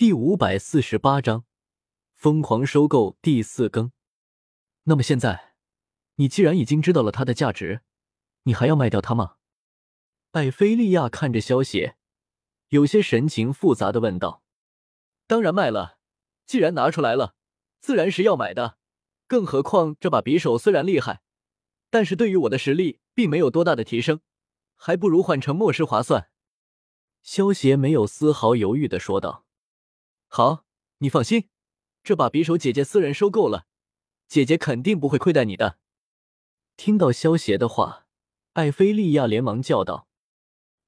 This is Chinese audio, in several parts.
第五百四十八章疯狂收购第四更。那么现在，你既然已经知道了它的价值，你还要卖掉它吗？艾菲利亚看着萧邪，有些神情复杂的问道：“当然卖了，既然拿出来了，自然是要买的。更何况这把匕首虽然厉害，但是对于我的实力并没有多大的提升，还不如换成末世划算。”萧邪没有丝毫犹豫的说道。好，你放心，这把匕首姐姐私人收购了，姐姐肯定不会亏待你的。听到萧邪的话，艾菲利亚连忙叫道：“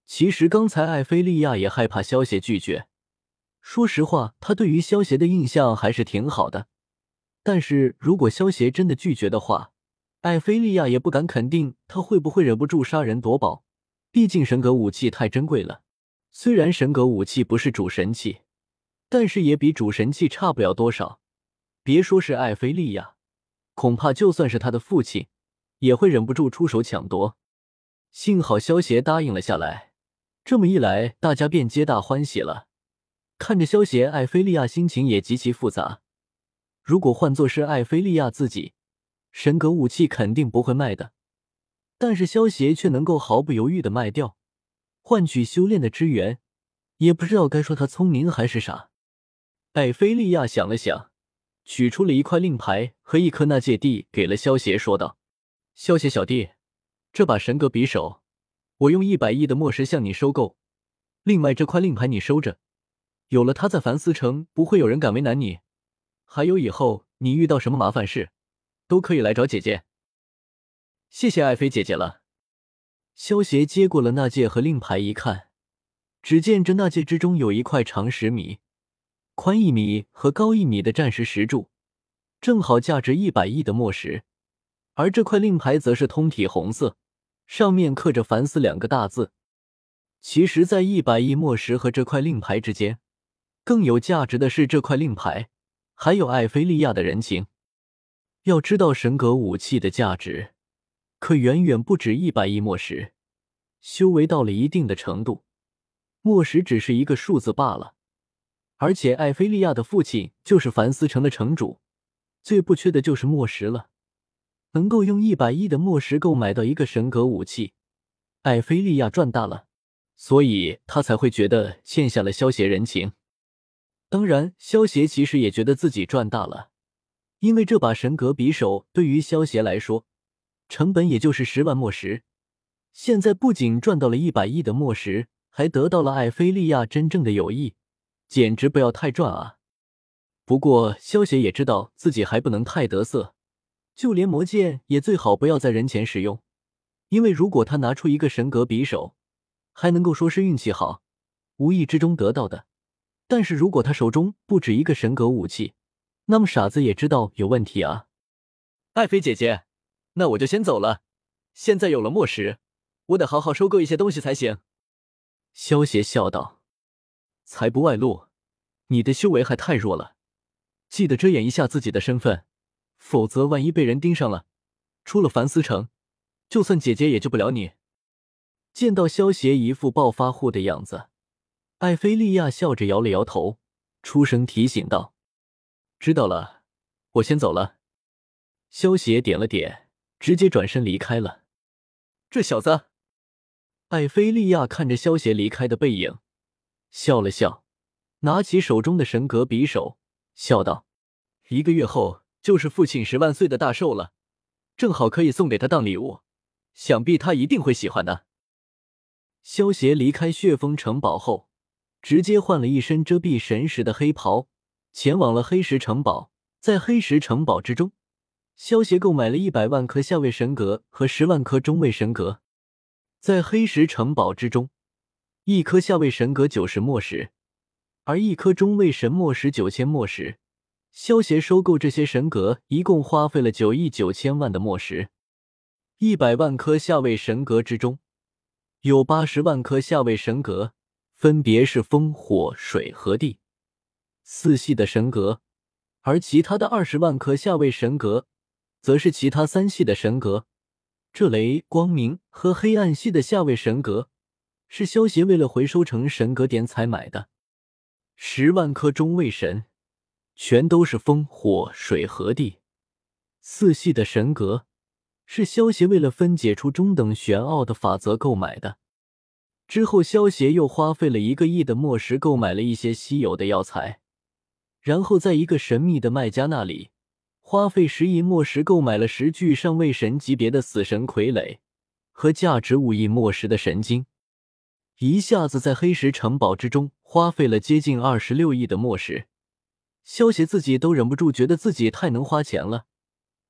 其实刚才艾菲利亚也害怕萧邪拒绝。说实话，他对于萧邪的印象还是挺好的。但是如果萧邪真的拒绝的话，艾菲利亚也不敢肯定他会不会忍不住杀人夺宝。毕竟神格武器太珍贵了，虽然神格武器不是主神器。”但是也比主神器差不了多少，别说是艾菲利亚，恐怕就算是他的父亲，也会忍不住出手抢夺。幸好萧协答应了下来，这么一来，大家便皆大欢喜了。看着萧协，艾菲利亚心情也极其复杂。如果换作是艾菲利亚自己，神格武器肯定不会卖的，但是萧协却能够毫不犹豫的卖掉，换取修炼的支援，也不知道该说他聪明还是傻。艾菲利亚想了想，取出了一块令牌和一颗纳戒地，给了萧协，说道：“萧协小弟，这把神格匕首，我用一百亿的墨石向你收购。另外，这块令牌你收着，有了它，在凡思城不会有人敢为难你。还有，以后你遇到什么麻烦事，都可以来找姐姐。谢谢艾菲姐姐了。”萧协接过了纳戒和令牌，一看，只见这纳戒之中有一块长十米。宽一米和高一米的战石石柱，正好价值一百亿的墨石，而这块令牌则是通体红色，上面刻着“凡斯”两个大字。其实，在一百亿墨石和这块令牌之间，更有价值的是这块令牌，还有艾菲利亚的人情。要知道，神格武器的价值可远远不止一百亿墨石。修为到了一定的程度，墨石只是一个数字罢了。而且艾菲利亚的父亲就是凡斯城的城主，最不缺的就是墨石了。能够用一百亿的墨石购买到一个神格武器，艾菲利亚赚大了，所以他才会觉得欠下了萧协人情。当然，萧协其实也觉得自己赚大了，因为这把神格匕首对于萧协来说，成本也就是十万墨石。现在不仅赚到了一百亿的墨石，还得到了艾菲利亚真正的友谊。简直不要太赚啊！不过萧协也知道自己还不能太得瑟，就连魔剑也最好不要在人前使用，因为如果他拿出一个神格匕首，还能够说是运气好，无意之中得到的；但是如果他手中不止一个神格武器，那么傻子也知道有问题啊！爱妃姐姐，那我就先走了。现在有了墨石，我得好好收购一些东西才行。萧协笑道。财不外露，你的修为还太弱了，记得遮掩一下自己的身份，否则万一被人盯上了，出了凡思城，就算姐姐也救不了你。见到萧协一副暴发户的样子，艾菲利亚笑着摇了摇头，出声提醒道：“知道了，我先走了。”萧协点了点，直接转身离开了。这小子，艾菲利亚看着萧协离开的背影。笑了笑，拿起手中的神格匕首，笑道：“一个月后就是父亲十万岁的大寿了，正好可以送给他当礼物，想必他一定会喜欢的。”萧协离开血峰城堡后，直接换了一身遮蔽神识的黑袍，前往了黑石城堡。在黑石城堡之中，萧协购买了一百万颗下位神格和十万颗中位神格。在黑石城堡之中。一颗下位神格九十墨石，而一颗中位神墨石九千墨石。萧协收购这些神格，一共花费了九亿九千万的墨石。一百万颗下位神格之中，有八十万颗下位神格，分别是风、火、水和地四系的神格，而其他的二十万颗下位神格，则是其他三系的神格，这雷、光明和黑暗系的下位神格。是萧协为了回收成神格点才买的。十万颗中位神，全都是风、火、水和地四系的神格，是萧协为了分解出中等玄奥的法则购买的。之后，萧协又花费了一个亿的墨石购买了一些稀有的药材，然后在一个神秘的卖家那里花费十亿墨石购买了十具上位神级别的死神傀儡和价值五亿墨石的神经，一下子在黑石城堡之中花费了接近二十六亿的墨石。萧协自己都忍不住觉得自己太能花钱了，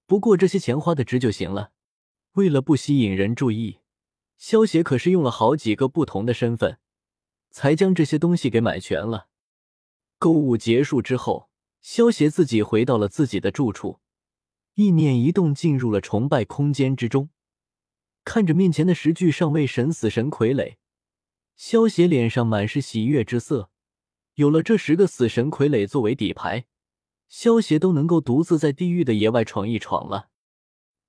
不过这些钱花的值就行了。为了不吸引人注意。萧协可是用了好几个不同的身份，才将这些东西给买全了。购物结束之后，萧协自己回到了自己的住处，意念一动，进入了崇拜空间之中。看着面前的十具上位神死神傀儡，萧协脸上满是喜悦之色。有了这十个死神傀儡作为底牌，萧协都能够独自在地狱的野外闯一闯了。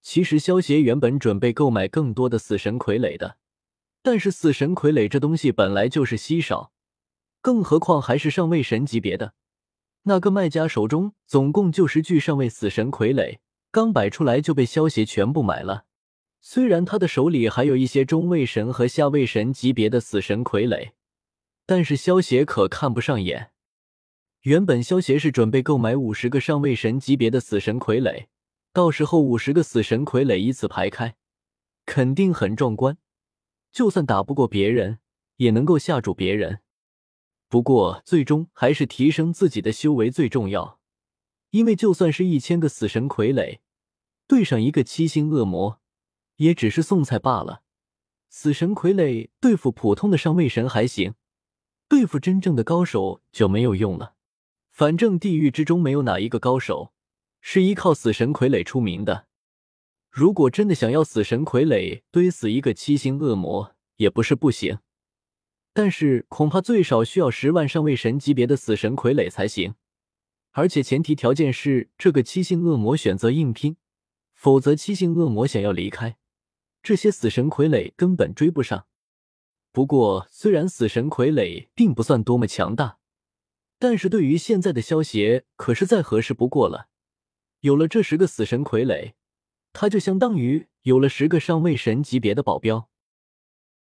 其实萧协原本准备购买更多的死神傀儡的，但是死神傀儡这东西本来就是稀少，更何况还是上位神级别的。那个卖家手中总共就十具上位死神傀儡，刚摆出来就被萧协全部买了。虽然他的手里还有一些中位神和下位神级别的死神傀儡，但是萧协可看不上眼。原本萧协是准备购买五十个上位神级别的死神傀儡。到时候五十个死神傀儡依次排开，肯定很壮观。就算打不过别人，也能够吓住别人。不过最终还是提升自己的修为最重要，因为就算是一千个死神傀儡，对上一个七星恶魔，也只是送菜罢了。死神傀儡对付普通的上位神还行，对付真正的高手就没有用了。反正地狱之中没有哪一个高手。是依靠死神傀儡出名的。如果真的想要死神傀儡堆死一个七星恶魔，也不是不行。但是恐怕最少需要十万上位神级别的死神傀儡才行。而且前提条件是这个七星恶魔选择硬拼，否则七星恶魔想要离开，这些死神傀儡根本追不上。不过，虽然死神傀儡并不算多么强大，但是对于现在的萧协可是再合适不过了。有了这十个死神傀儡，他就相当于有了十个上位神级别的保镖。